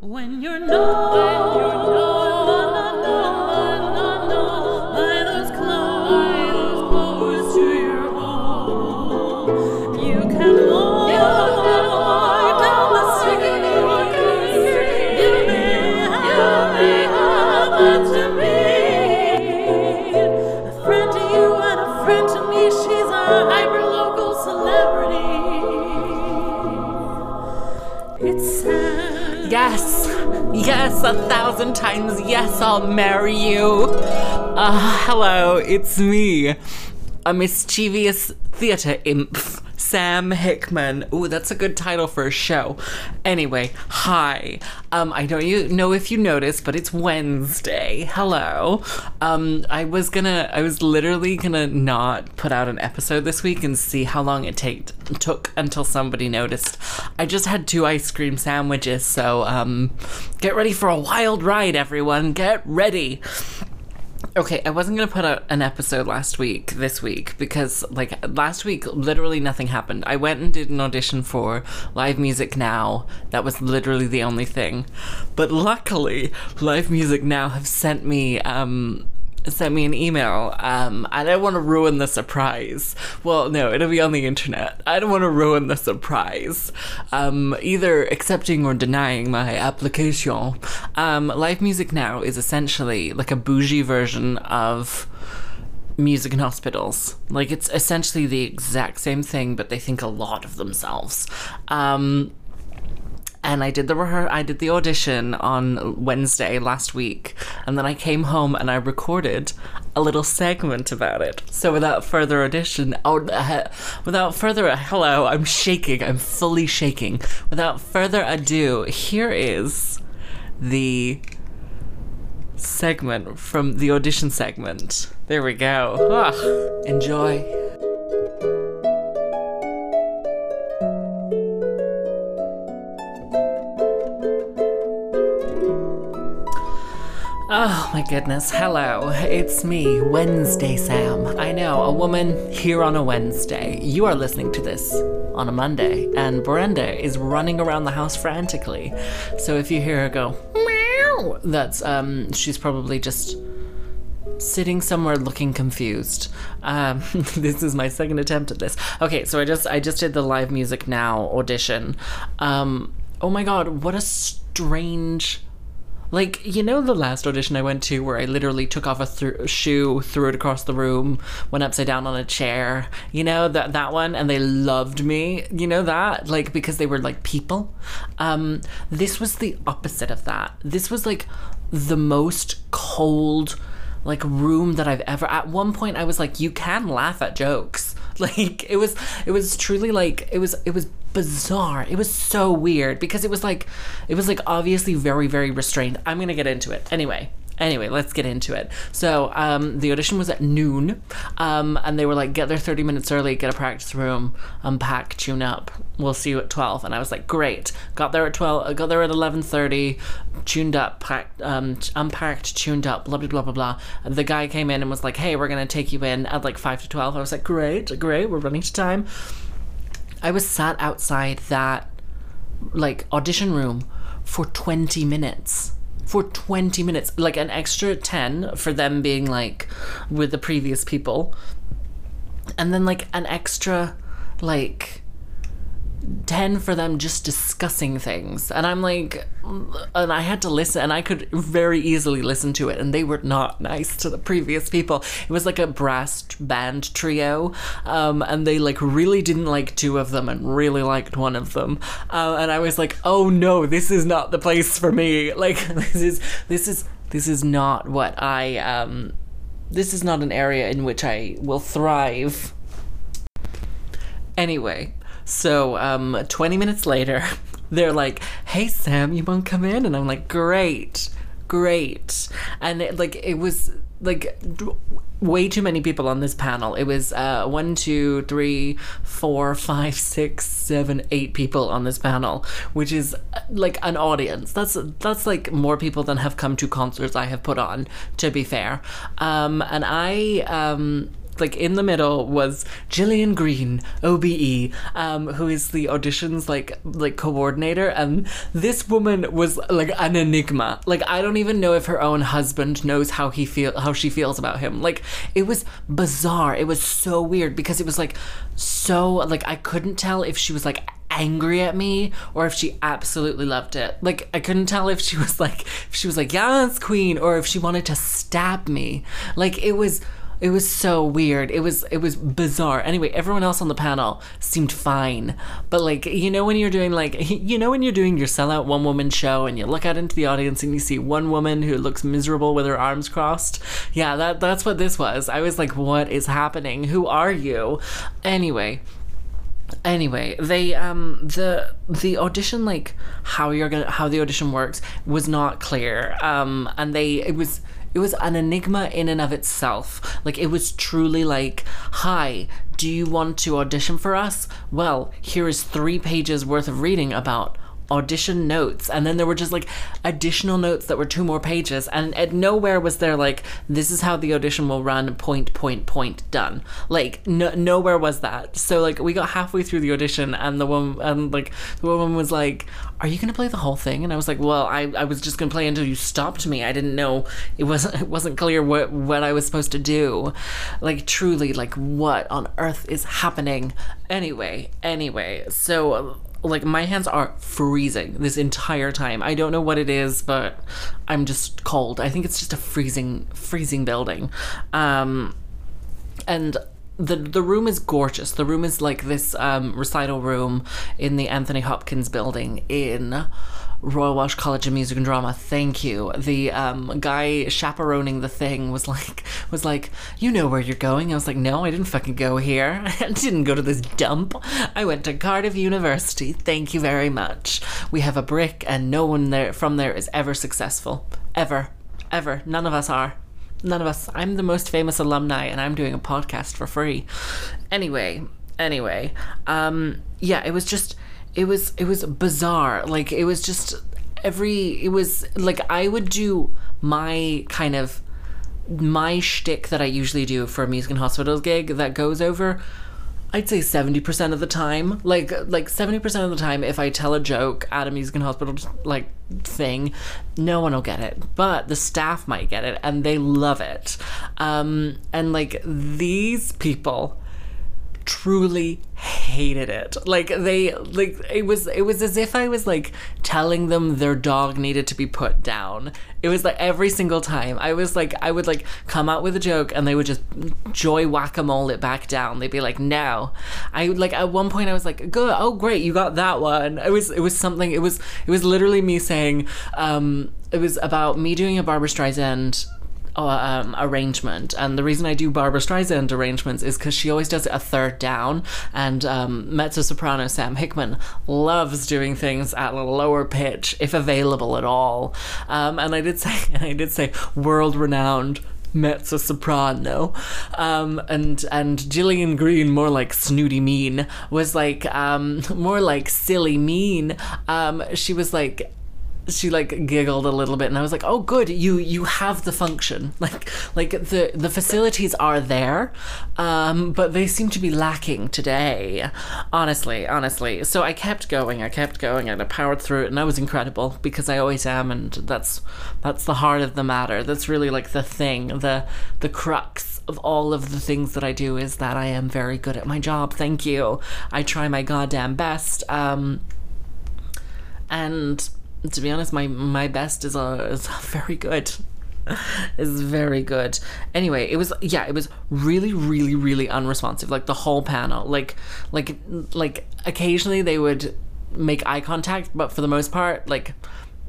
When you're known, when you're a thousand times yes, I'll marry you. Uh, hello, it's me, a mischievous theater imp, Sam Hickman. Ooh, that's a good title for a show. Anyway, hi. Um, I don't you know if you noticed, but it's Wednesday. Hello. Um, I was gonna, I was literally gonna not put out an episode this week and see how long it take, took until somebody noticed. I just had two ice cream sandwiches, so um, get ready for a wild ride, everyone. Get ready. Okay, I wasn't gonna put out an episode last week, this week, because like last week, literally nothing happened. I went and did an audition for Live Music Now. That was literally the only thing. But luckily, Live Music Now have sent me um sent me an email. Um, I don't want to ruin the surprise. Well, no, it'll be on the internet. I don't want to ruin the surprise. Um, either accepting or denying my application. Um, Live Music Now is essentially like a bougie version of music in hospitals. Like it's essentially the exact same thing, but they think a lot of themselves. Um, and I did the rehe- I did the audition on Wednesday last week, and then I came home and I recorded a little segment about it. So without further audition, oh, uh, without further hello, I'm shaking. I'm fully shaking. Without further ado, here is the segment from the audition segment. There we go. Ah, enjoy. Oh my goodness. Hello. It's me, Wednesday Sam. I know, a woman here on a Wednesday. You are listening to this on a Monday, and Brenda is running around the house frantically. So if you hear her go, meow, that's, um, she's probably just sitting somewhere looking confused. Um, this is my second attempt at this. Okay, so I just I just did the live music now audition. Um, oh my god, what a strange like, you know, the last audition I went to where I literally took off a th- shoe, threw it across the room, went upside down on a chair, you know, that, that one, and they loved me, you know, that, like, because they were like people. Um, this was the opposite of that. This was like the most cold, like, room that I've ever. At one point, I was like, you can laugh at jokes. Like, it was, it was truly like, it was, it was bizarre. It was so weird because it was like it was like obviously very very restrained. I'm going to get into it. Anyway, anyway, let's get into it. So, um, the audition was at noon. Um, and they were like get there 30 minutes early, get a practice room, unpack, tune up. We'll see you at 12. And I was like, "Great." Got there at 12, got there at 11:30, tuned up, packed um unpacked, tuned up, blah blah blah blah blah. And the guy came in and was like, "Hey, we're to take you in at like 5 to 12." I was like, "Great, great. We're running to time." I was sat outside that like audition room for 20 minutes. For 20 minutes, like an extra 10 for them being like with the previous people. And then like an extra like 10 for them just discussing things. And I'm like, and I had to listen, and I could very easily listen to it, and they were not nice to the previous people. It was like a brass band trio, um, and they like really didn't like two of them and really liked one of them. Uh, and I was like, oh no, this is not the place for me. Like, this is, this is, this is not what I, um, this is not an area in which I will thrive. Anyway, so um, 20 minutes later, they're like, "Hey Sam, you want to come in?" And I'm like, "Great, great." And it, like it was like way too many people on this panel. It was uh, one, two, three, four, five, six, seven, eight people on this panel, which is uh, like an audience. That's that's like more people than have come to concerts I have put on. To be fair, um, and I um, like in the middle was Gillian Green, OBE, um, who is the auditions like like coordinator, and this woman was like an enigma. Like I don't even know if her own husband knows how he feel how she feels about him. Like it was bizarre. It was so weird because it was like so like I couldn't tell if she was like angry at me or if she absolutely loved it. Like I couldn't tell if she was like if she was like yes queen or if she wanted to stab me. Like it was it was so weird. It was it was bizarre. Anyway, everyone else on the panel seemed fine. But like you know when you're doing like you know when you're doing your sellout one woman show and you look out into the audience and you see one woman who looks miserable with her arms crossed. Yeah, that that's what this was. I was like what is happening? Who are you? Anyway, anyway they um the the audition like how you're gonna how the audition works was not clear um and they it was it was an enigma in and of itself. Like it was truly like hi do you want to audition for us? Well here is three pages worth of reading about audition notes and then there were just like additional notes that were two more pages and at nowhere was there like this is how the audition will run point point point done. Like no, nowhere was that. So like we got halfway through the audition and the woman and like the woman was like are you gonna play the whole thing? And i was like well i, I was just gonna play until you stopped me. I didn't know it wasn't it wasn't clear what what i was supposed to do. Like truly like what on earth is happening? Anyway anyway so like my hands are freezing this entire time. I don't know what it is, but I'm just cold. I think it's just a freezing freezing building. Um and the the room is gorgeous. The room is like this um, recital room in the Anthony Hopkins building in Royal Welsh College of Music and Drama. Thank you. The um, guy chaperoning the thing was like was like, you know where you're going. I was like, no, I didn't fucking go here. I didn't go to this dump. I went to Cardiff University. Thank you very much. We have a brick, and no one there from there is ever successful. Ever, ever. None of us are. None of us. I'm the most famous alumni, and I'm doing a podcast for free. Anyway, anyway, um, yeah, it was just, it was, it was bizarre. Like it was just every. It was like I would do my kind of my shtick that I usually do for a music and hospitals gig that goes over. I'd say seventy percent of the time, like like seventy percent of the time, if I tell a joke at a music and hospital like thing, no one will get it, but the staff might get it, and they love it. Um, and like these people truly hated it. Like they like it was it was as if i was like telling them their dog needed to be put down. It was like every single time i was like i would like come out with a joke and they would just joy whack-a-mole it back down. They'd be like no. I like at one point i was like good oh great you got that one. It was it was something it was it was literally me saying um it was about me doing a barbra streisand um, arrangement. And the reason I do Barbra Streisand arrangements is because she always does a third down. And um, mezzo soprano Sam Hickman loves doing things at a lower pitch if available at all. Um, and I did say, and I did say, world renowned mezzo soprano um and and Gillian Green more like snooty mean was like um more like silly mean um she was like she like giggled a little bit and I was like, "Oh good, you you have the function." Like like the the facilities are there, um but they seem to be lacking today. Honestly, honestly. So I kept going, I kept going and I powered through it and I was incredible because I always am and that's that's the heart of the matter. That's really like the thing, the the crux of all of the things that I do is that I am very good at my job. Thank you. I try my goddamn best. Um and to be honest, my my best is a is very good. is very good. Anyway, it was yeah, it was really, really, really unresponsive. Like the whole panel, like like like occasionally they would make eye contact, but for the most part, like.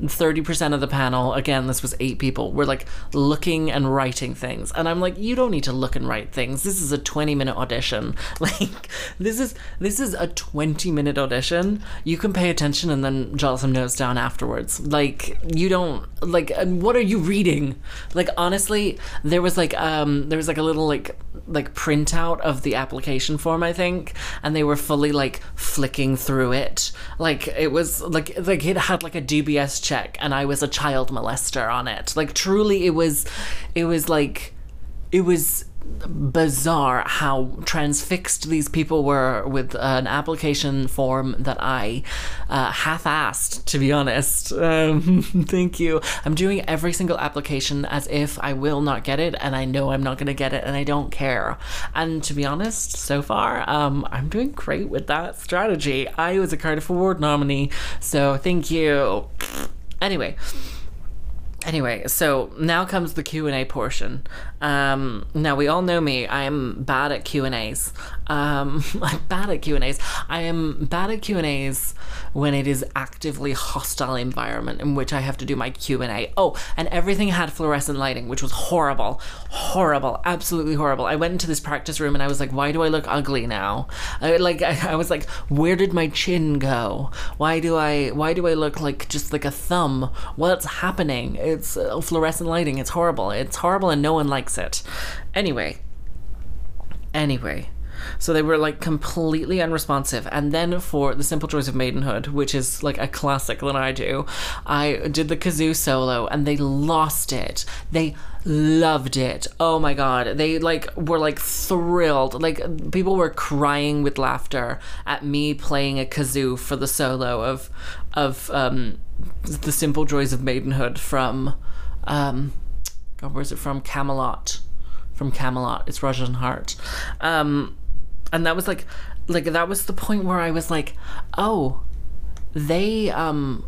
30% of the panel, again, this was eight people, were like looking and writing things. And I'm like, you don't need to look and write things. This is a 20 minute audition. Like, this is this is a 20 minute audition. You can pay attention and then jot some notes down afterwards. Like, you don't like and what are you reading? Like honestly, there was like um there was like a little like like printout of the application form, I think, and they were fully like flicking through it. Like it was like like it had like a DBS check and I was a child molester on it. Like truly it was it was like it was bizarre how transfixed these people were with an application form that I uh, half-assed, to be honest. Um, thank you. I'm doing every single application as if I will not get it, and I know I'm not going to get it, and I don't care. And to be honest, so far, um, I'm doing great with that strategy. I was a Cardiff Award nominee, so thank you. Anyway. Anyway so now comes the q&a portion. Um, now we all know me. I am bad at q&as um, i'm bad at q&as i am bad at q&as when it is actively hostile environment in which i have to do my q&a oh and everything had fluorescent lighting which was horrible horrible absolutely horrible i went into this practice room and i was like why do i look ugly now I, like I, I was like where did my chin go why do i why do i look like just like a thumb what's happening it's uh, fluorescent lighting. It's horrible. It's horrible and no one likes it. Anyway. Anyway. So they were like completely unresponsive. And then for The Simple Joys of Maidenhood, which is like a classic that I do, I did the kazoo solo and they lost it. They loved it. Oh my god. They like were like thrilled. Like people were crying with laughter at me playing a kazoo for the solo of of um The Simple Joys of Maidenhood from um God, where's it from? Camelot. From Camelot. It's Russian Heart. Um and that was like like that was the point where I was like, oh, they um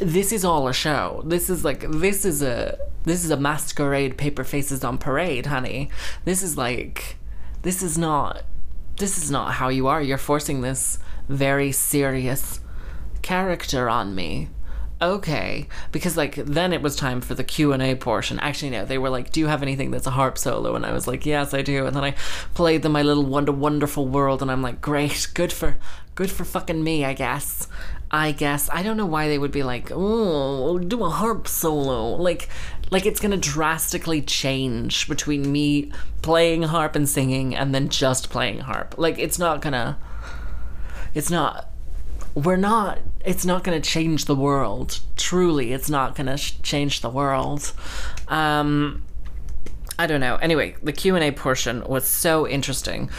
this is all a show. This is like this is a this is a masquerade paper faces on parade, honey. This is like this is not this is not how you are. You're forcing this very serious character on me okay because like then it was time for the q&a portion. Actually no they were like do you have anything that's a harp solo? And i was like yes i do. And then i played them my little wonder wonderful world and i'm like great good for good for fucking me i guess i guess. I don't know why they would be like oh do a harp solo. Like like it's gonna drastically change between me playing harp and singing and then just playing harp. Like it's not gonna it's not we're not it's not going to change the world. Truly it's not going to sh- change the world. Um i don't know. Anyway the q&a portion was so interesting.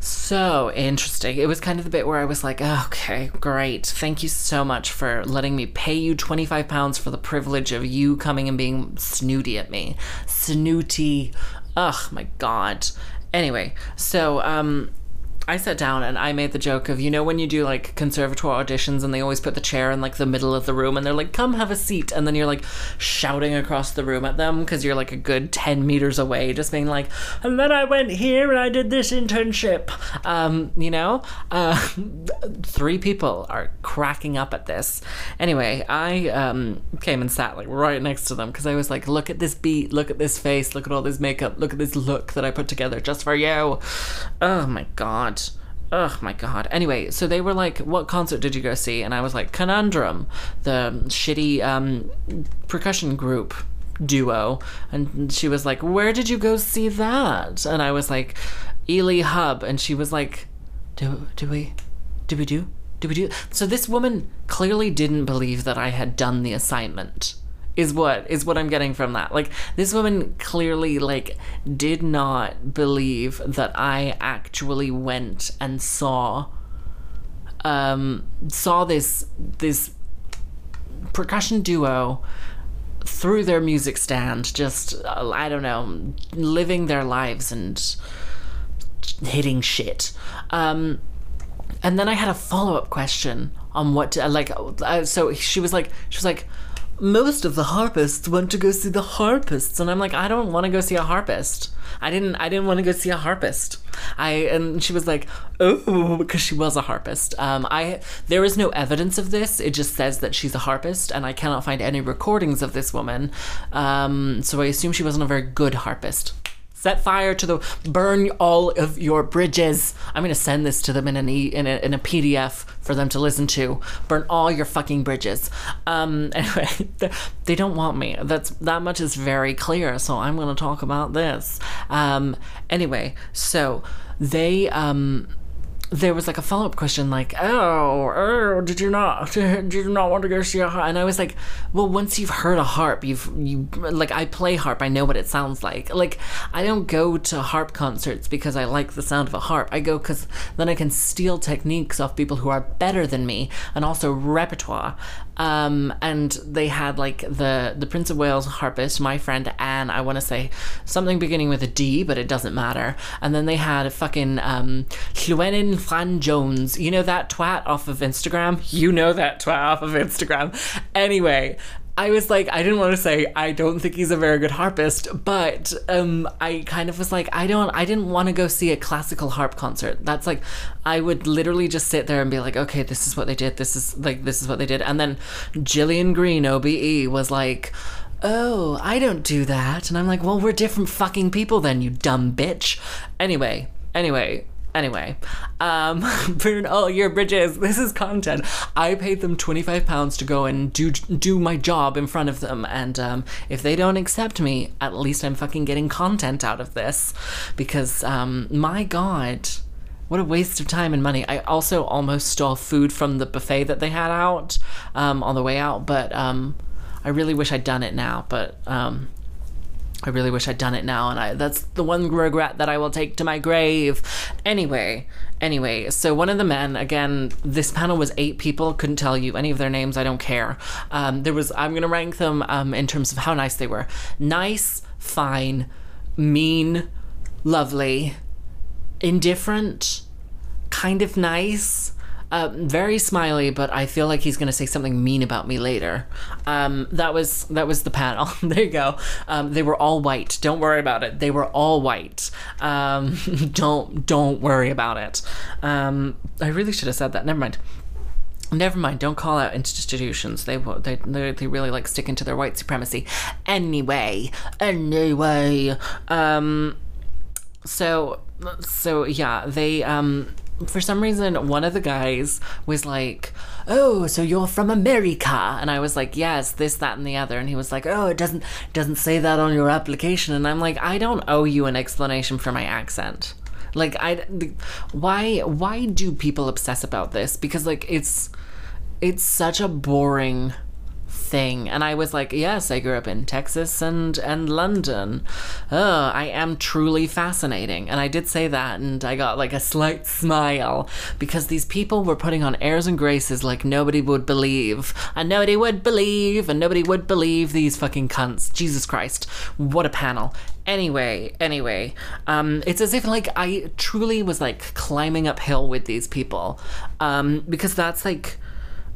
So interesting. It was kind of the bit where i was like okay great. Thank you so much for letting me pay you 25 pounds for the privilege of you coming and being snooty at me. Snooty. Ugh my god. Anyway so um I sat down and I made the joke of, you know, when you do like conservatoire auditions and they always put the chair in like the middle of the room and they're like, come have a seat. And then you're like shouting across the room at them because you're like a good 10 meters away, just being like, and then I went here and I did this internship. Um, you know, uh, three people are cracking up at this. Anyway, I um, came and sat like right next to them because I was like, look at this beat, look at this face, look at all this makeup, look at this look that I put together just for you. Oh my God. Oh my god. Anyway, so they were like, "What concert did you go see?" And I was like, "Conundrum, the shitty um, percussion group duo." And she was like, "Where did you go see that?" And I was like, "Ely Hub." And she was like, "Do do we do we do do we do?" So this woman clearly didn't believe that I had done the assignment is what is what I'm getting from that. Like this woman clearly like did not believe that I actually went and saw um saw this this percussion duo through their music stand just uh, I don't know living their lives and hitting shit. Um and then I had a follow-up question on what to, like uh, so she was like she was like most of the harpists went to go see the harpists and i'm like i don't want to go see a harpist. I didn't i didn't want to go see a harpist. I and she was like oh because she was a harpist. Um i there is no evidence of this. It just says that she's a harpist and i cannot find any recordings of this woman. Um so i assume she wasn't a very good harpist set fire to the burn all of your bridges. I'm going to send this to them in an e, in a, in a pdf for them to listen to. Burn all your fucking bridges. Um anyway they don't want me. That's that much is very clear so i'm going to talk about this. Um anyway so they um there was like a follow up question, like, "Oh, oh, did you not, did you not want to go see a harp?" And I was like, "Well, once you've heard a harp, you've you like I play harp, I know what it sounds like. Like I don't go to harp concerts because I like the sound of a harp. I go because then I can steal techniques off people who are better than me, and also repertoire. Um, and they had like the the Prince of Wales harpist, my friend Anne. I want to say something beginning with a D, but it doesn't matter. And then they had a fucking um, Llywelyn Ifan Jones. You know that twat off of Instagram. You know that twat off of Instagram. Anyway. I was like, I didn't want to say I don't think he's a very good harpist, but um, I kind of was like, I don't, I didn't want to go see a classical harp concert. That's like, I would literally just sit there and be like, okay, this is what they did. This is like, this is what they did. And then Gillian Green, OBE, was like, oh, I don't do that. And I'm like, well, we're different fucking people then, you dumb bitch. Anyway, anyway, Anyway, um, burn all your bridges. This is content. I paid them twenty five pounds to go and do do my job in front of them, and um, if they don't accept me, at least I'm fucking getting content out of this, because um, my god. What a waste of time and money. I also almost stole food from the buffet that they had out um, on the way out, but um, I really wish I'd done it now. But um, I really wish I'd done it now, and I that's the one regret that I will take to my grave. Anyway, anyway, so one of the men, again, this panel was eight people, couldn't tell you any of their names, I don't care. Um, there was I'm gonna rank them um, in terms of how nice they were. Nice, fine, mean, lovely, indifferent, kind of nice. Uh, very smiley, but I feel like he's gonna say something mean about me later. Um, that was that was the panel. there you go. Um, they were all white. Don't worry about it. They were all white. Um, don't don't worry about it. Um, I really should have said that. Never mind. Never mind. Don't call out institutions. They they they really like sticking to their white supremacy. Anyway, anyway. Um, so so yeah they um for some reason one of the guys was like oh so you're from america? And i was like yes this that and the other. And he was like oh it doesn't doesn't say that on your application. And i'm like i don't owe you an explanation for my accent. Like i why why do people obsess about this? Because like it's it's such a boring thing. And i was like yes i grew up in texas and and london. Oh i am truly fascinating. And i did say that and i got like a slight smile because these people were putting on airs and graces like nobody would believe. And nobody would believe and nobody would believe these fucking cunts. Jesus christ. What a panel. Anyway anyway um it's as if like i truly was like climbing uphill with these people. Um because that's like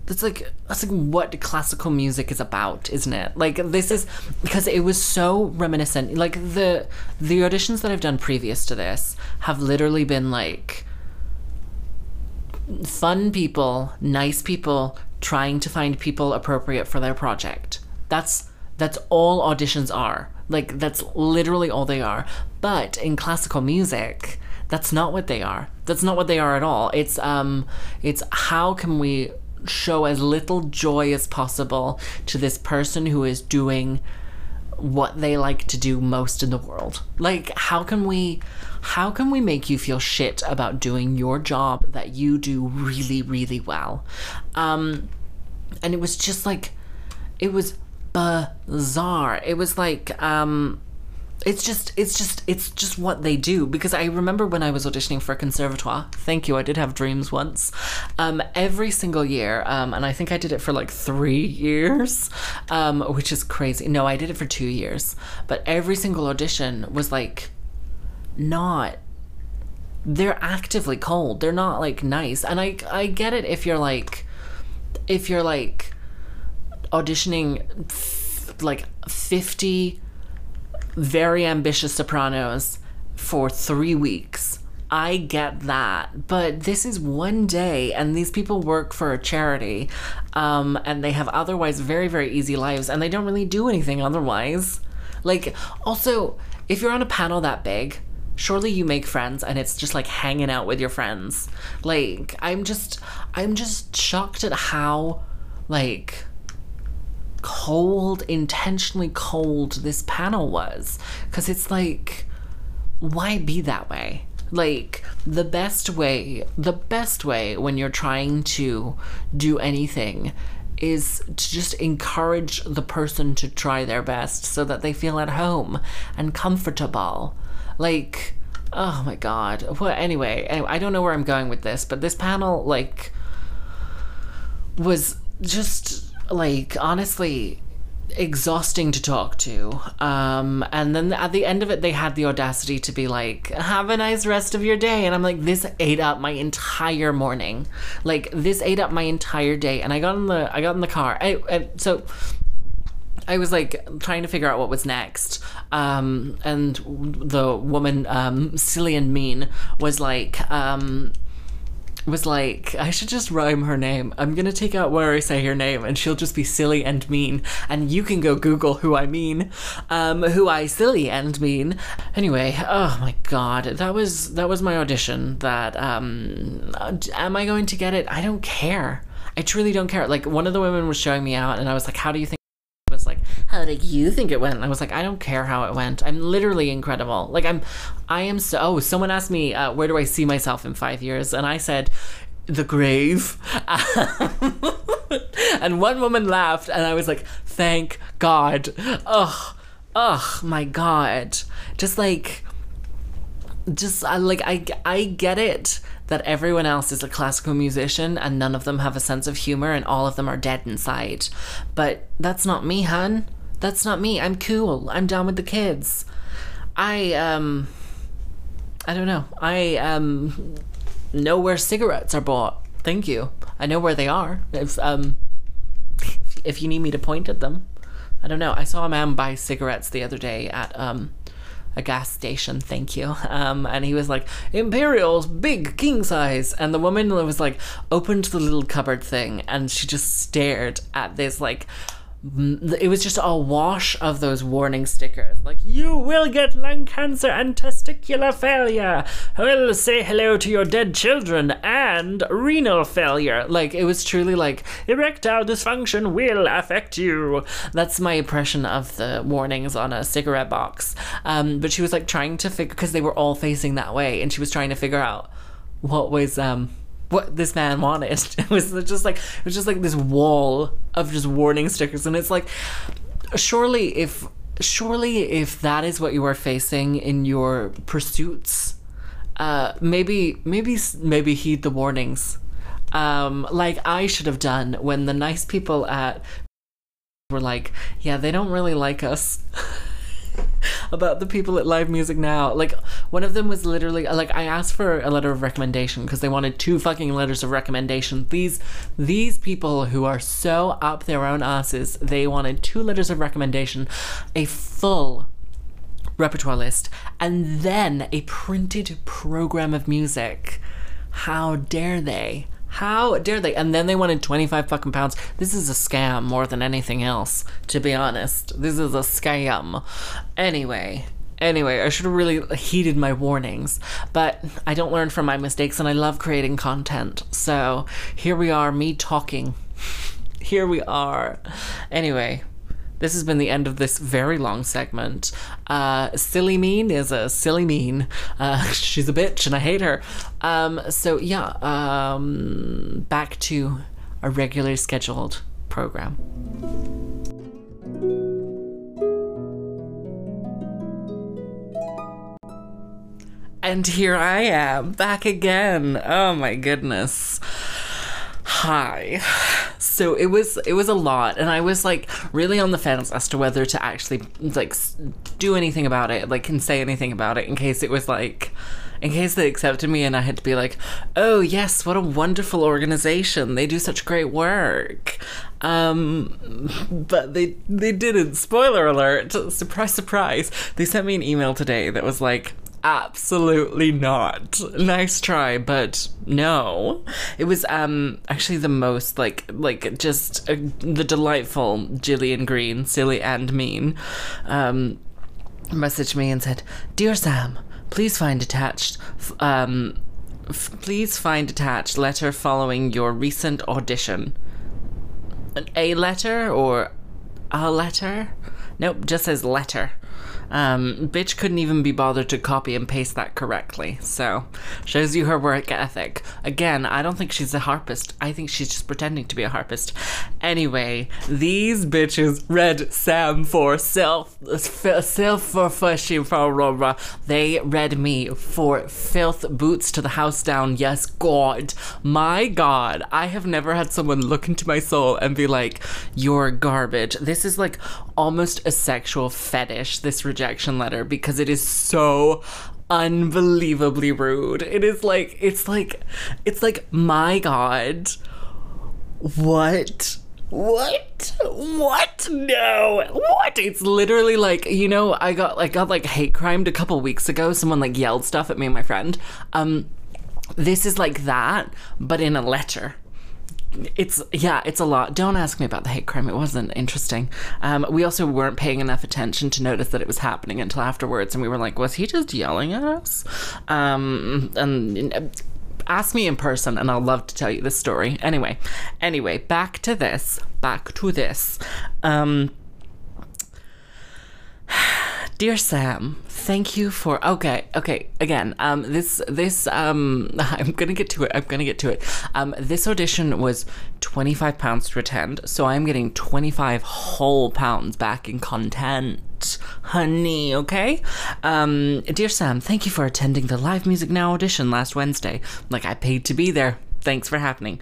that's like that's like what classical music is about isn't it? Like this is because it was so reminiscent like the the auditions that i've done previous to this have literally been like fun people nice people trying to find people appropriate for their project. That's that's all auditions are. Like that's literally all they are. But in classical music that's not what they are. That's not what they are at all. It's um it's how can we show as little joy as possible to this person who is doing what they like to do most in the world. Like how can we how can we make you feel shit about doing your job that you do really really well? Um and it was just like it was bizarre. It was like um it's just it's just it's just what they do. Because i remember when i was auditioning for a conservatoire thank you i did have dreams once um, every single year um, and i think i did it for like three years um, which is crazy. No i did it for two years but every single audition was like not they're actively cold. They're not like nice. And i i get it if you're like if you're like auditioning f- like 50 very ambitious sopranos for three weeks. I get that, but this is one day, and these people work for a charity, um, and they have otherwise very, very easy lives, and they don't really do anything otherwise. Like, also, if you're on a panel that big, surely you make friends, and it's just like hanging out with your friends. Like, I'm just, I'm just shocked at how, like, cold, intentionally cold this panel was. Because it's like, why be that way? like the best way the best way when you're trying to do anything is to just encourage the person to try their best so that they feel at home and comfortable like oh my god well anyway i don't know where i'm going with this but this panel like was just like honestly exhausting to talk to. Um, and then at the end of it, they had the audacity to be like, "Have a nice rest of your day," and I'm like, "This ate up my entire morning. Like this ate up my entire day." And I got in the I got in the car. I, I so. I was like trying to figure out what was next. Um, and the woman, um, silly and mean, was like, um, was like, I should just rhyme her name. I'm gonna take out where I say her name, and she'll just be silly and mean. And you can go Google who I mean, um, who I silly and mean. Anyway, oh my god, that was that was my audition. That um, am I going to get it? I don't care. I truly don't care. Like one of the women was showing me out, and I was like, "How do you think?" "How did you think it went?" And I was like, "I don't care how it went. I'm literally incredible. Like I'm, I am so." Oh, someone asked me, uh, "Where do I see myself in five years?" And I said, "The grave." and one woman laughed, and I was like, "Thank God." Ugh, ugh, my God. Just like, just like I I get it that everyone else is a classical musician and none of them have a sense of humor and all of them are dead inside. But that's not me, hun. That's not me. I'm cool. I'm down with the kids. I um I don't know. I um know where cigarettes are bought. Thank you. I know where they are. If um if you need me to point at them. I don't know. I saw a man buy cigarettes the other day at um a gas station, thank you. Um, and he was like, Imperial's big king size. And the woman was like, opened the little cupboard thing and she just stared at this, like, it was just a wash of those warning stickers. Like you will get lung cancer and testicular failure. Will say hello to your dead children and renal failure. Like it was truly like erectile dysfunction will affect you. That's my impression of the warnings on a cigarette box. Um, but she was like trying to figure because they were all facing that way and she was trying to figure out what was um what this man wanted. It was just like it was just like this wall of just warning stickers, and it's like surely if surely if that is what you are facing in your pursuits, uh, maybe maybe maybe heed the warnings. Um, like I should have done when the nice people at were like, yeah, they don't really like us. about the people at Live Music Now. Like one of them was literally like I asked for a letter of recommendation because they wanted two fucking letters of recommendation. These these people who are so up their own asses, they wanted two letters of recommendation, a full repertoire list, and then a printed program of music. How dare they? How dare they? And then they wanted 25 fucking pounds. This is a scam more than anything else, to be honest. This is a scam. Anyway, anyway, I should have really heeded my warnings, but I don't learn from my mistakes and I love creating content. So here we are, me talking. here we are. Anyway, this has been the end of this very long segment. Uh, silly Mean is a silly mean. Uh, she's a bitch and I hate her. Um, so, yeah, um, back to a regularly scheduled program. And here I am, back again. Oh my goodness. Hi. So it was it was a lot and I was like really on the fence as to whether to actually like do anything about it, like can say anything about it in case it was like in case they accepted me and I had to be like, "Oh, yes, what a wonderful organization. They do such great work." Um, but they they didn't. Spoiler alert. Surprise surprise. They sent me an email today that was like, absolutely not. Nice try, but no. It was um actually the most like like just uh, the delightful Gillian Green, silly and mean, um, messaged me and said, "Dear Sam, please find attached um." F- please find attached letter following your recent audition. A letter or a letter? Nope, just says letter. Um, bitch couldn't even be bothered to copy and paste that correctly. So, shows you her work ethic. Again, I don't think she's a harpist. I think she's just pretending to be a harpist. Anyway, these bitches read Sam for self, self for fushy for They read me for filth boots to the house down. Yes, God. My God. I have never had someone look into my soul and be like, you're garbage. This is like almost a sexual fetish, this rejection letter, because it is so unbelievably rude. It is like, it's like, it's like, my God. What? What? What? No. What? It's literally like, you know, I got like got like hate crimed a couple weeks ago. Someone like yelled stuff at me and my friend. Um this is like that, but in a letter it's yeah it's a lot. Don't ask me about the hate crime. It wasn't interesting. Um, we also weren't paying enough attention to notice that it was happening until afterwards and we were like was he just yelling at us? Um, and uh, ask me in person and i'll love to tell you this story. Anyway anyway back to this back to this. Um, Dear Sam, thank you for okay, okay, again, um this this um I'm gonna get to it. I'm gonna get to it. Um this audition was 25 pounds to attend, so I'm getting 25 whole pounds back in content. Honey, okay? Um dear Sam, thank you for attending the Live Music Now audition last Wednesday. Like I paid to be there. Thanks for happening.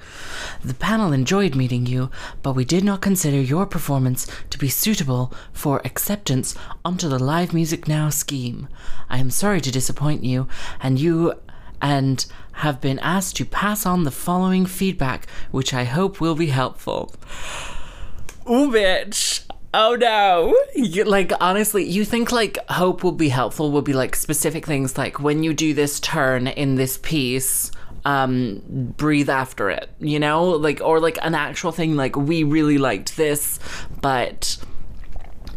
The panel enjoyed meeting you, but we did not consider your performance to be suitable for acceptance onto the Live Music Now scheme. I am sorry to disappoint you, and you and have been asked to pass on the following feedback, which I hope will be helpful. Ooh, bitch. Oh no. You, like, honestly, you think like hope will be helpful, will be like specific things like when you do this turn in this piece, um breathe after it you know? Like or like an actual thing like we really liked this but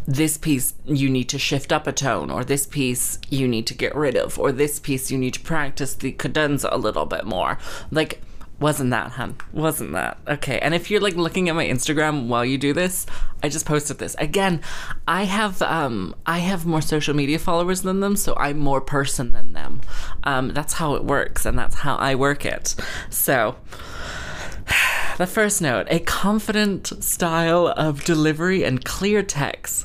this piece you need to shift up a tone or this piece you need to get rid of or this piece you need to practice the cadenza a little bit more. Like wasn't that hun? Wasn't that. Okay and if you're like looking at my instagram while you do this i just posted this. Again i have um i have more social media followers than them so i'm more person than them. Um that's how it works and that's how i work it. So the first note a confident style of delivery and clear text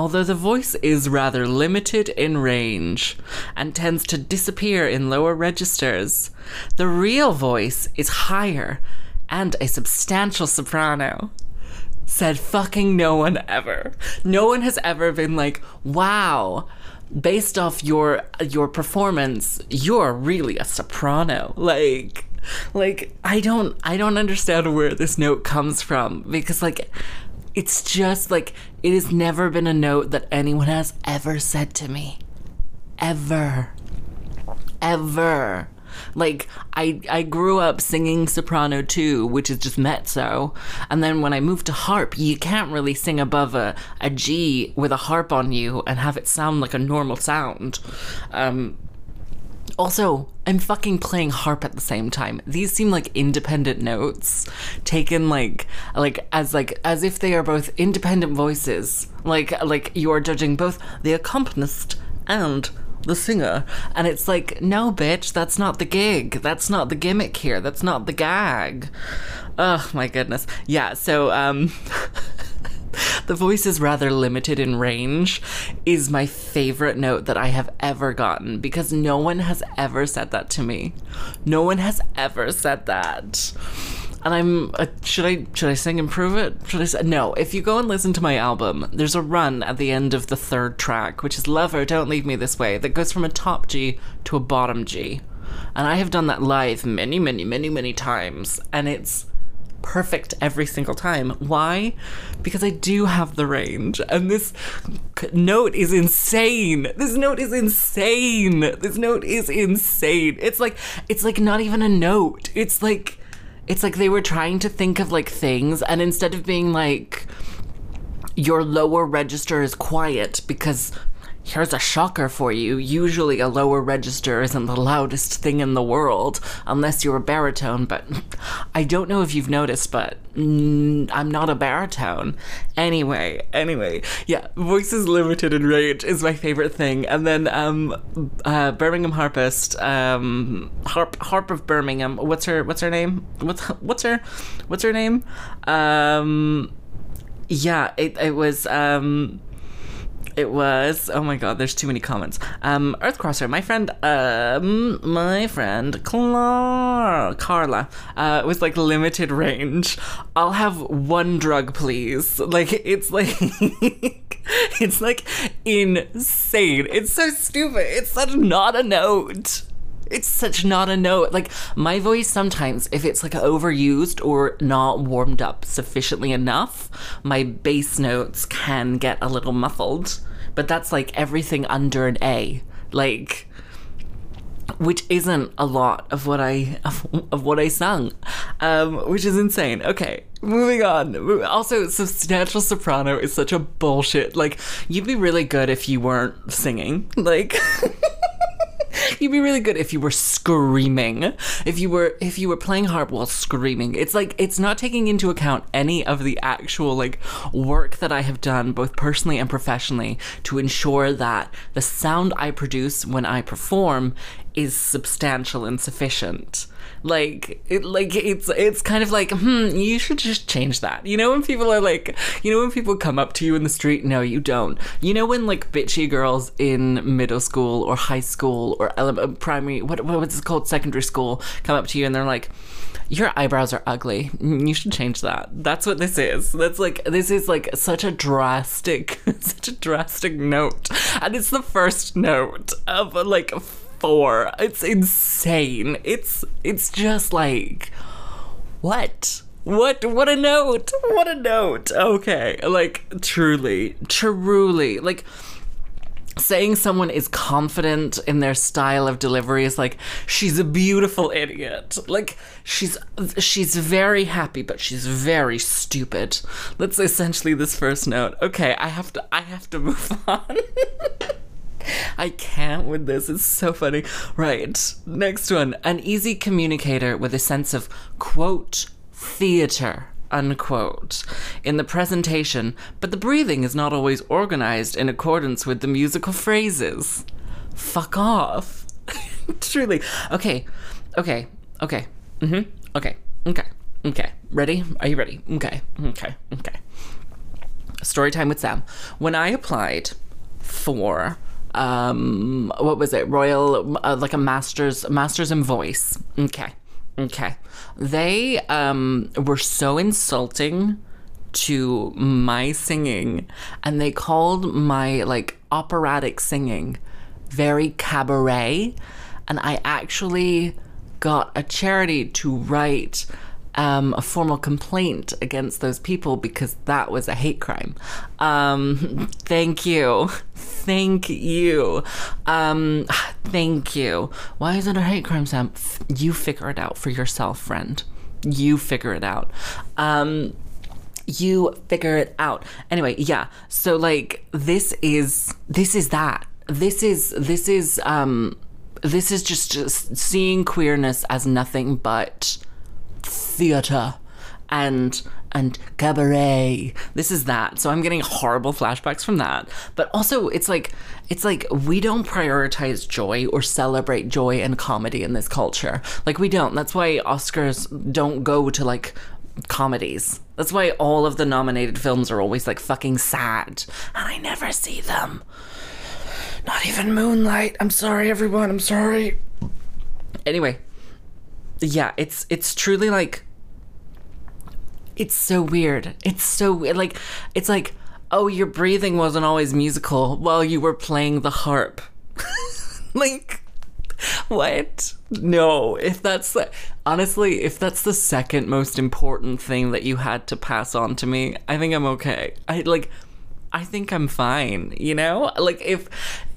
although the voice is rather limited in range and tends to disappear in lower registers, the real voice is higher and a substantial soprano. Said fucking no one ever. No one has ever been like, wow, based off your your performance, you're really a soprano. Like like I don't I don't understand where this note comes from because like it's just like it has never been a note that anyone has ever said to me. Ever. Ever. Like I I grew up singing soprano too, which is just mezzo. And then when I moved to harp, you can't really sing above a, a G with a harp on you and have it sound like a normal sound. Um also, I'm fucking playing harp at the same time. These seem like independent notes taken like like as like as if they are both independent voices. Like like you are judging both the accompanist and the singer. And it's like, no bitch, that's not the gig. That's not the gimmick here. That's not the gag. Oh my goodness. Yeah, so um the voice is rather limited in range is my favorite note that I have ever gotten because no one has ever said that to me. No one has ever said that. And I'm uh, should I should I sing and prove it? Should I say no? If you go and listen to my album, there's a run at the end of the third track, which is "Lover, Don't Leave Me This Way," that goes from a top G to a bottom G, and I have done that live many, many, many, many times, and it's perfect every single time. Why? Because I do have the range. And this note is insane. This note is insane. This note is insane. It's like it's like not even a note. It's like it's like they were trying to think of like things and instead of being like your lower register is quiet because Here's a shocker for you. Usually, a lower register isn't the loudest thing in the world, unless you're a baritone, but I don't know if you've noticed, but I'm not a baritone. Anyway, anyway, yeah, voices limited in range is my favorite thing. And then, um, uh, Birmingham Harpist, um, Harp, Harp of Birmingham, what's her, what's her name? What's, what's her, what's her name? Um, yeah, it, it was, um, it was. Oh my god there's too many comments. Um earthcrosser my friend um my friend Cla- carla uh was like limited range. I'll have one drug please. Like it's like it's like insane. It's so stupid. It's such not a note it's such not a note. Like my voice sometimes, if it's like overused or not warmed up sufficiently enough, my bass notes can get a little muffled. But that's like everything under an A. Like which isn't a lot of what I of, of what I sung, um, which is insane. Okay, moving on. Also, substantial soprano is such a bullshit. Like, you'd be really good if you weren't singing. Like. You'd be really good if you were screaming. If you were if you were playing harp while screaming. It's like it's not taking into account any of the actual like work that I have done both personally and professionally to ensure that the sound I produce when I perform is substantial and sufficient. Like it like it's it's kind of like, hmm, you should just change that. You know when people are like you know when people come up to you in the street? No, you don't. You know when like bitchy girls in middle school or high school or ele- primary what what's it called secondary school come up to you and they're like your eyebrows are ugly. You should change that. That's what this is. That's like this is like such a drastic such a drastic note. And it's the first note of like four. It's insane. It's it's just like what? What what a note. What a note. Okay. Like truly, truly. Like saying someone is confident in their style of delivery is like she's a beautiful idiot like she's she's very happy but she's very stupid that's essentially this first note okay i have to i have to move on I can't with this. It's so funny. Right. Next one. An easy communicator with a sense of, quote, theater, unquote, in the presentation, but the breathing is not always organized in accordance with the musical phrases. Fuck off. Truly. Okay. Okay. Okay. Mm hmm. Okay. Okay. Okay. Ready? Are you ready? Okay. Okay. Okay. Story time with Sam. When I applied for um what was it? Royal uh, like a masters masters in voice. Okay. Okay. They um were so insulting to my singing and they called my like operatic singing very cabaret and i actually got a charity to write um, a formal complaint against those people because that was a hate crime. Um, thank you. Thank you. Um, thank you. Why is it a hate crime, Sam? You figure it out for yourself, friend. You figure it out. Um, you figure it out. Anyway, yeah. So like this is this is that. This is this is um this is just, just seeing queerness as nothing but theater and and cabaret. This is that. So i'm getting horrible flashbacks from that. But also it's like it's like we don't prioritize joy or celebrate joy and comedy in this culture. Like we don't. That's why oscars don't go to like comedies. That's why all of the nominated films are always like fucking sad. And i never see them. Not even moonlight. I'm sorry everyone. I'm sorry. Anyway yeah it's it's truly like it's so weird. It's so weird like it's like oh your breathing wasn't always musical while you were playing the harp. Like what? No if that's the, honestly if that's the second most important thing that you had to pass on to me i think i'm okay. I like I think I'm fine, you know? Like if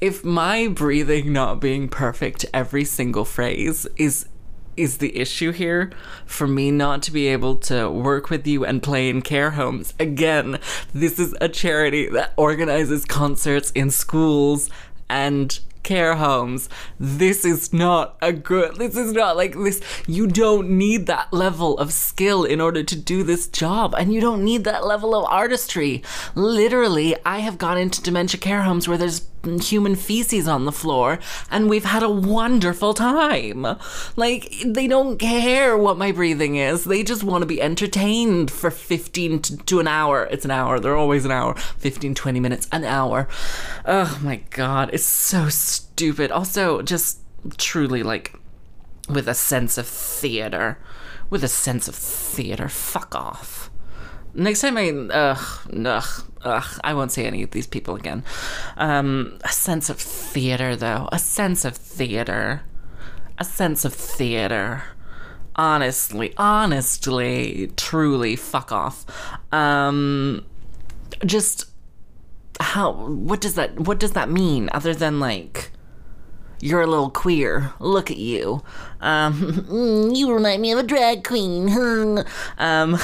if my breathing not being perfect every single phrase is is the issue here for me not to be able to work with you and play in care homes. Again, this is a charity that organizes concerts in schools and care homes. This is not a good, this is not like this. You don't need that level of skill in order to do this job, and you don't need that level of artistry. Literally, I have gone into dementia care homes where there's human feces on the floor, and we've had a wonderful time. Like, they don't care what my breathing is, they just want to be entertained for 15 to, an hour. It's an hour, they're always an hour. 15, 20 minutes, an hour. Oh my god, it's so stupid. Also, just truly like with a sense of theater. With a sense of theater. Fuck off. Next time I, ugh, ugh, ugh, I won't say any of these people again. Um, a sense of theater, though. A sense of theater. A sense of theater. Honestly, honestly, truly, fuck off. Um, just how, what does that, what does that mean other than like, you're a little queer. Look at you. Um, you remind me of a drag queen. um,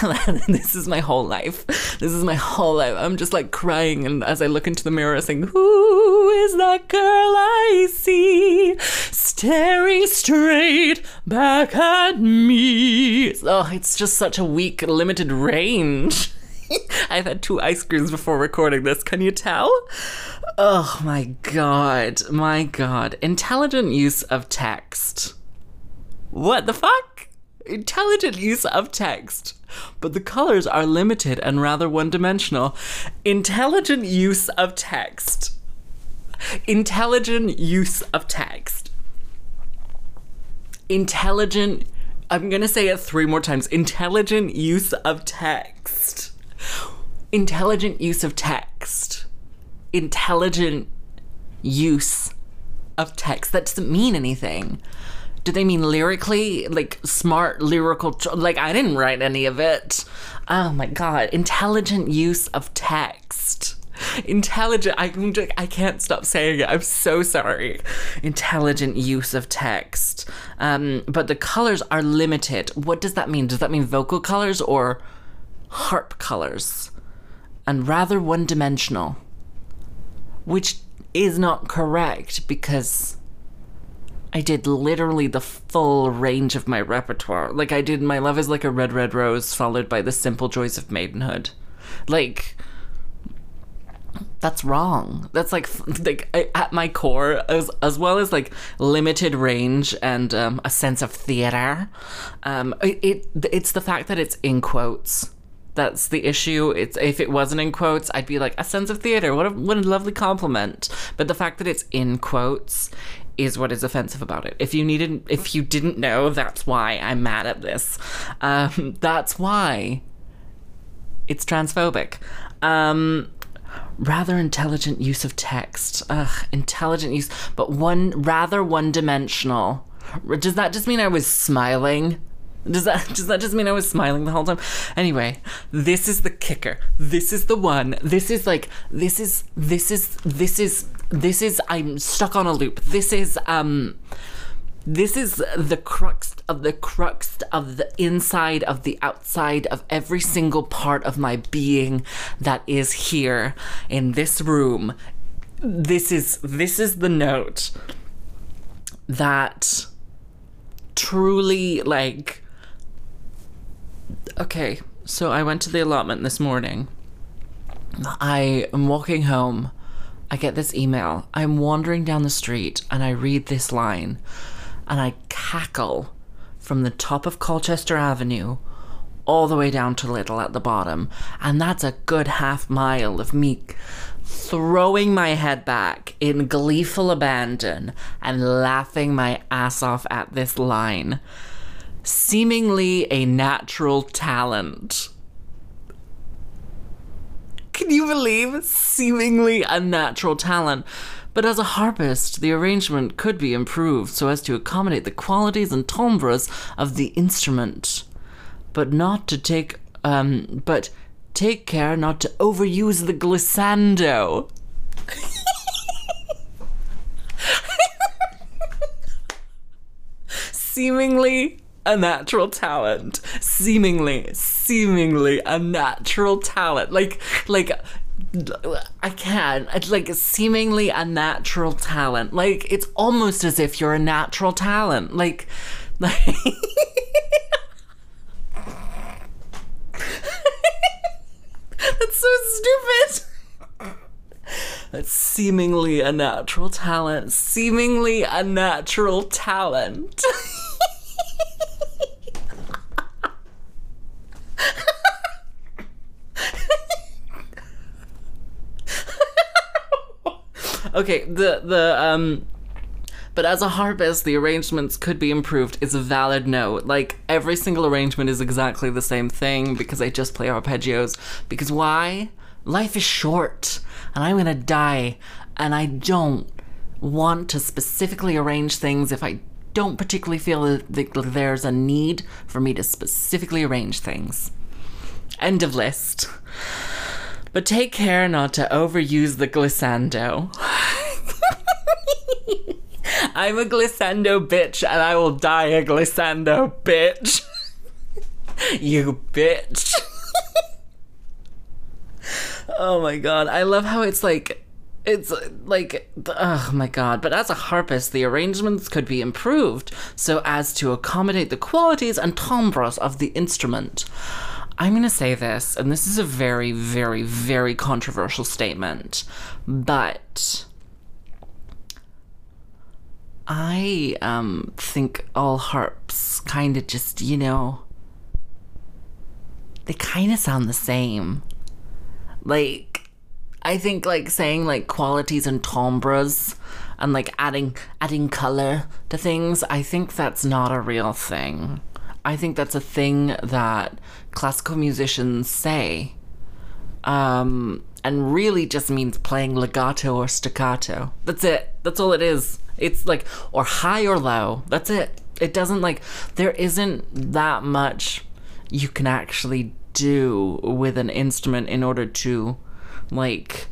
this is my whole life. This is my whole life. I'm just like crying, and as I look into the mirror, saying, "Who is that girl I see staring straight back at me?" Oh, it's just such a weak, limited range. I've had two ice creams before recording this. Can you tell? Oh my god. My god. Intelligent use of text. What the fuck? Intelligent use of text. But the colors are limited and rather one dimensional. Intelligent use of text. Intelligent use of text. Intelligent. I'm gonna say it three more times. Intelligent use of text. Intelligent use of text. Intelligent use of text. That doesn't mean anything. Do they mean lyrically? Like smart lyrical? Tr- like I didn't write any of it. Oh my god. Intelligent use of text. Intelligent. I, I can't stop saying it. I'm so sorry. Intelligent use of text. Um, but the colors are limited. What does that mean? Does that mean vocal colors or harp colors? And rather one dimensional. Which is not correct because I did literally the full range of my repertoire. Like I did My Love is Like a Red Red Rose followed by The Simple Joys of Maidenhood. Like that's wrong. That's like like I- at my core as as well as like limited range and um, a sense of theater. Um, it, it it's the fact that it's in quotes. That's the issue. It's if it wasn't in quotes, I'd be like a sense of theater. What a what a lovely compliment. But the fact that it's in quotes is what is offensive about it. If you needed, if you didn't know, that's why I'm mad at this. Um, that's why it's transphobic. Um, rather intelligent use of text. Ugh, intelligent use, but one rather one dimensional. Does that just mean I was smiling? Does that does that just mean I was smiling the whole time? Anyway, this is the kicker. This is the one. This is like this is this is this is this is I'm stuck on a loop. This is um this is the crux of the crux of the inside of the outside of every single part of my being that is here in this room. This is this is the note that truly like okay so i went to the allotment this morning. I am walking home. I get this email. I'm wandering down the street and i read this line and i cackle from the top of colchester avenue all the way down to little at the bottom. And that's a good half mile of me throwing my head back in gleeful abandon and laughing my ass off at this line seemingly a natural talent. Can you believe seemingly a natural talent? But as a harpist, the arrangement could be improved so as to accommodate the qualities and timbres of the instrument, but not to take um but take care not to overuse the glissando. seemingly a natural talent seemingly seemingly a natural talent like like I can't. It's like seemingly a natural talent. Like it's almost as if you're a natural talent. Like, like That's so stupid. That's seemingly a natural talent. Seemingly a natural talent. okay, the the um but as a harpist, the arrangements could be improved It's a valid note. Like every single arrangement is exactly the same thing because I just play arpeggios. Because why? Life is short and I'm gonna die and I don't want to specifically arrange things if I don't particularly feel that there's a need for me to specifically arrange things. End of list. But take care not to overuse the glissando. I'm a glissando bitch and I will die a glissando bitch. you bitch. oh my god. I love how it's like it's like oh my god but as a harpist the arrangements could be improved so as to accommodate the qualities and timbres of the instrument i'm going to say this and this is a very very very controversial statement but I um think all harps kind of just, you know, they kind of sound the same. Like I think like saying like qualities and timbres and like adding adding color to things, I think that's not a real thing. I think that's a thing that classical musicians say. Um and really just means playing legato or staccato. That's it. That's all it is. It's like, or high or low. That's it. It doesn't like, there isn't that much you can actually do with an instrument in order to, like,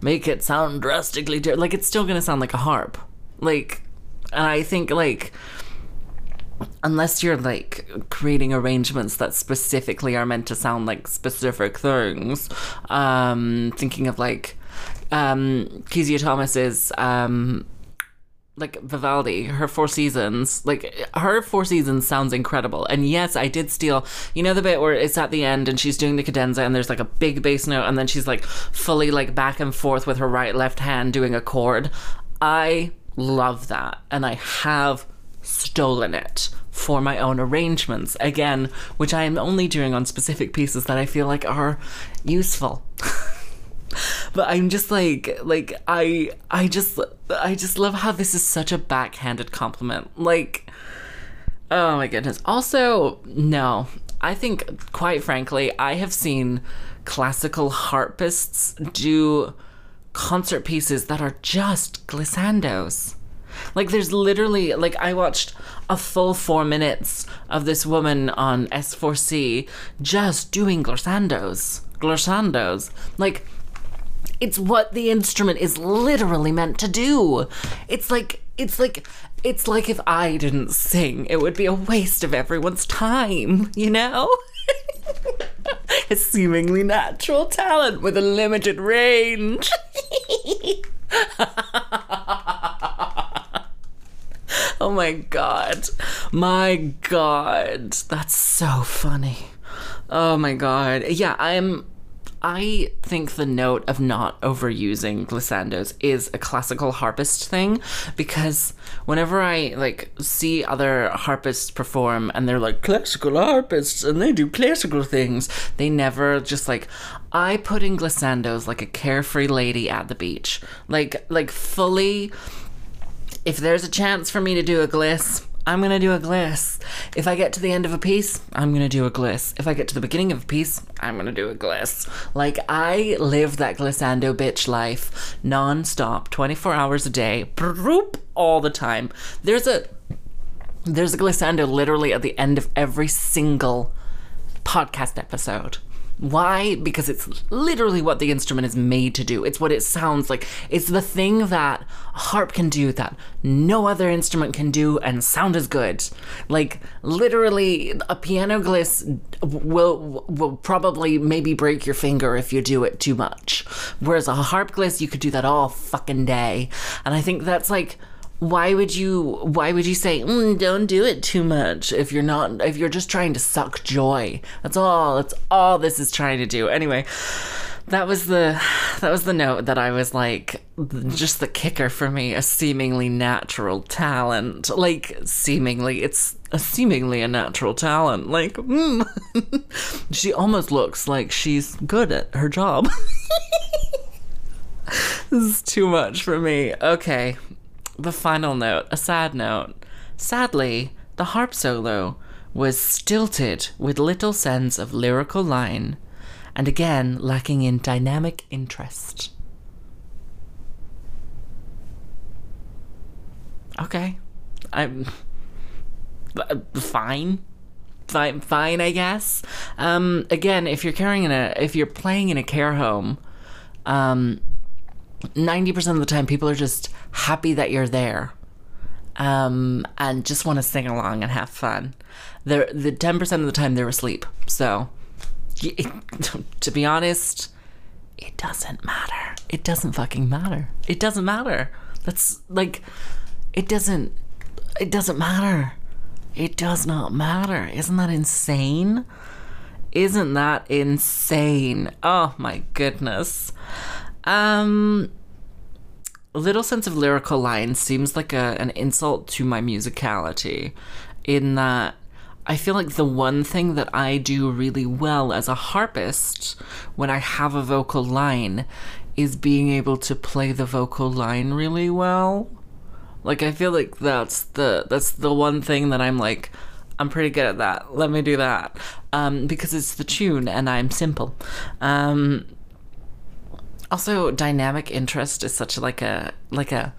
make it sound drastically different. Like, it's still gonna sound like a harp. Like, and I think, like, unless you're like creating arrangements that specifically are meant to sound like specific things um thinking of like um Kezia Thomas's um like Vivaldi, her Four Seasons, like her Four Seasons sounds incredible. And yes, I did steal, you know, the bit where it's at the end and she's doing the cadenza and there's like a big bass note and then she's like fully like back and forth with her right left hand doing a chord. I love that. And I have stolen it for my own arrangements again, which I am only doing on specific pieces that I feel like are useful. but I'm just like like I I just I just love how this is such a backhanded compliment. Like oh my goodness. Also, no. I think quite frankly, I have seen classical harpists do concert pieces that are just glissandos. Like there's literally like I watched a full 4 minutes of this woman on S4C just doing glissandos. Glissandos. Like it's what the instrument is literally meant to do. It's like it's like it's like if I didn't sing, it would be a waste of everyone's time, you know? a seemingly natural talent with a limited range. oh my god. My god. That's so funny. Oh my god. Yeah, I'm I think the note of not overusing glissandos is a classical harpist thing because whenever I like see other harpists perform and they're like classical harpists and they do classical things, they never just like I put in glissandos like a carefree lady at the beach. Like like fully if there's a chance for me to do a gliss, I'm gonna do a gliss. If I get to the end of a piece, I'm gonna do a gliss. If I get to the beginning of a piece, I'm gonna do a gliss. Like I live that glissando bitch life non-stop, 24 hours a day, all the time. There's a there's a glissando literally at the end of every single podcast episode. Why? Because it's literally what the instrument is made to do. It's what it sounds like. It's the thing that a harp can do that no other instrument can do and sound as good. Like literally a piano gliss will will probably maybe break your finger if you do it too much. Whereas a harp gliss you could do that all fucking day. And I think that's like why would you why would you say mm, don't do it too much if you're not if you're just trying to suck joy? That's all that's all this is trying to do. Anyway that was the that was the note that i was like just the kicker for me a seemingly natural talent. Like seemingly it's a seemingly a natural talent. Like mm. she almost looks like she's good at her job. This is too much for me. Okay the final note, a sad note. Sadly, the harp solo was stilted with little sense of lyrical line and again lacking in dynamic interest. Okay. I'm fine. Fine, fine, I guess. Um, again, if you're carrying in a, if you're playing in a care home, um, 90% of the time people are just happy that you're there um, and just want to sing along and have fun. They're, the 10% of the time they're asleep. So, to be honest, it doesn't matter. It doesn't fucking matter. It doesn't matter. That's like, it doesn't, it doesn't matter. It does not matter. Isn't that insane? Isn't that insane? Oh my goodness. Um, a little sense of lyrical line seems like a, an insult to my musicality, in that I feel like the one thing that I do really well as a harpist when I have a vocal line is being able to play the vocal line really well. Like I feel like that's the that's the one thing that I'm like I'm pretty good at that. Let me do that. Um, because it's the tune and I'm simple. Um, also, dynamic interest is such like a like a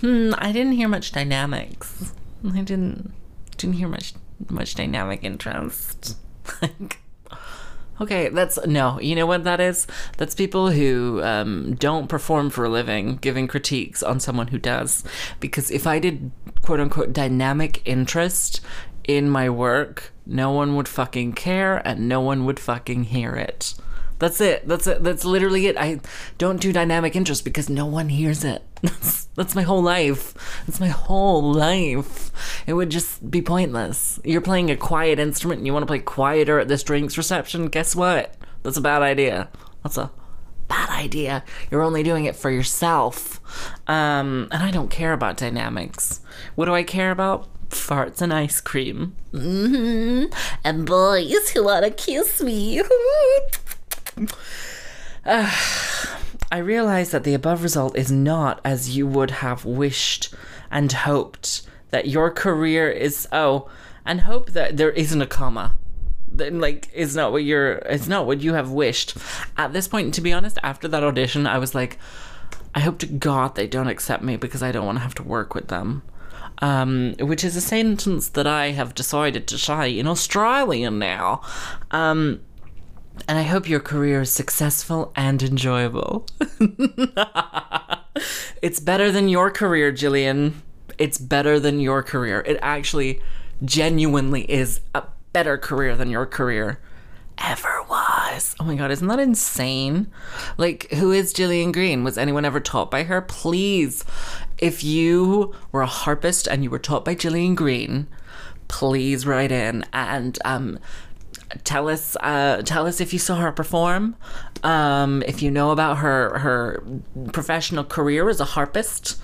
hmm. I didn't hear much dynamics. I didn't didn't hear much much dynamic interest. Like, okay, that's no. You know what that is? That's people who um, don't perform for a living, giving critiques on someone who does. Because if I did quote unquote dynamic interest in my work, no one would fucking care and no one would fucking hear it. That's it. That's it. That's literally it. I don't do dynamic interest because no one hears it. That's, that's my whole life. That's my whole life. It would just be pointless. You're playing a quiet instrument and you want to play quieter at the strings reception. Guess what? That's a bad idea. That's a bad idea. You're only doing it for yourself. Um, and I don't care about dynamics. What do I care about? Farts and ice cream. Mm-hmm. And boys who want to kiss me. Uh, I realize that the above result is not as you would have wished and hoped that your career is oh and hope that there isn't a comma. Then like is not what you're it's not what you have wished. At this point to be honest after that audition i was like i hope to god they don't accept me because i don't want to have to work with them. Um, which is a sentence that i have decided to say in australian now. Um, and I hope your career is successful and enjoyable. it's better than your career, Gillian. It's better than your career. It actually genuinely is a better career than your career ever was. Oh my god, isn't that insane? Like, who is Gillian Green? Was anyone ever taught by her? Please, if you were a harpist and you were taught by Gillian Green, please write in and um tell us uh, tell us if you saw her perform. Um, if you know about her her professional career as a harpist.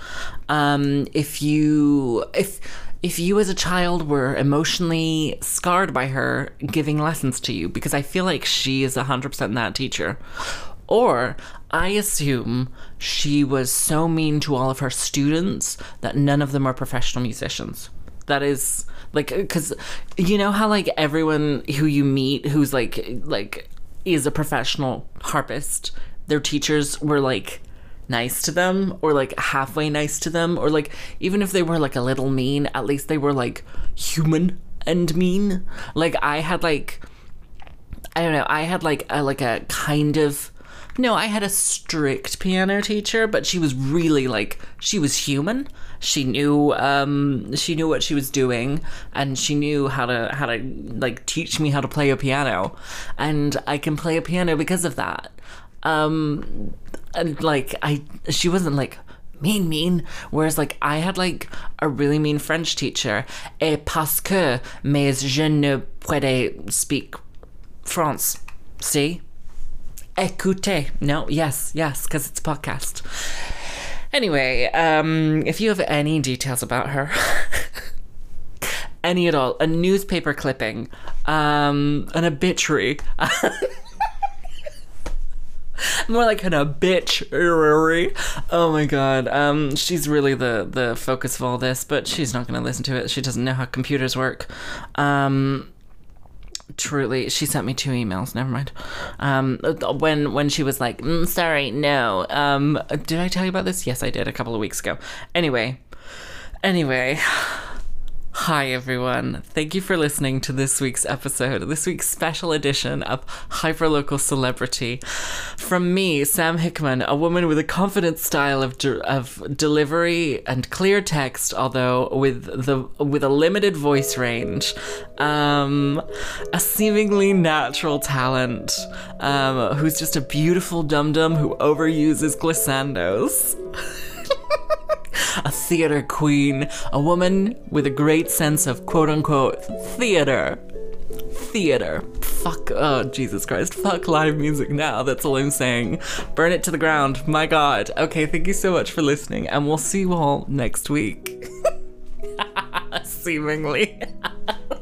Um, if you if if you as a child were emotionally scarred by her giving lessons to you because i feel like she is 100% that teacher. Or I assume she was so mean to all of her students that none of them are professional musicians. That is like because you know how like everyone who you meet who's like like is a professional harpist their teachers were like nice to them or like halfway nice to them or like even if they were like a little mean at least they were like human and mean like i had like I don't know. I had like a like a kind of no, I had a strict piano teacher, but she was really like she was human. She knew um she knew what she was doing and she knew how to how to like teach me how to play a piano. And I can play a piano because of that. Um and like I she wasn't like mean mean. Whereas like I had like a really mean French teacher. Et parce que mais je ne puede speak France. See? Écoutez. No yes yes because it's podcast anyway um if you have any details about her any at all a newspaper clipping um an obituary more like an obituary. Oh my god. Um, she's really the the focus of all this, but she's not going to listen to it. She doesn't know how computers work. Um, truly, she sent me two emails. Never mind. Um, when when she was like, mm, "Sorry, no." Um, did I tell you about this? Yes, I did a couple of weeks ago. Anyway, anyway. Hi, everyone. Thank you for listening to this week's episode, this week's special edition of Hyperlocal Celebrity. From me, Sam Hickman, a woman with a confident style of, de- of delivery and clear text, although with the with a limited voice range, um, a seemingly natural talent, um, who's just a beautiful dum dum who overuses glissandos a theater queen, a woman with a great sense of quote unquote theater. Theater. Fuck, oh, Jesus Christ. Fuck live music now. That's all I'm saying. Burn it to the ground. My God. Okay, thank you so much for listening, and we'll see you all next week. Seemingly.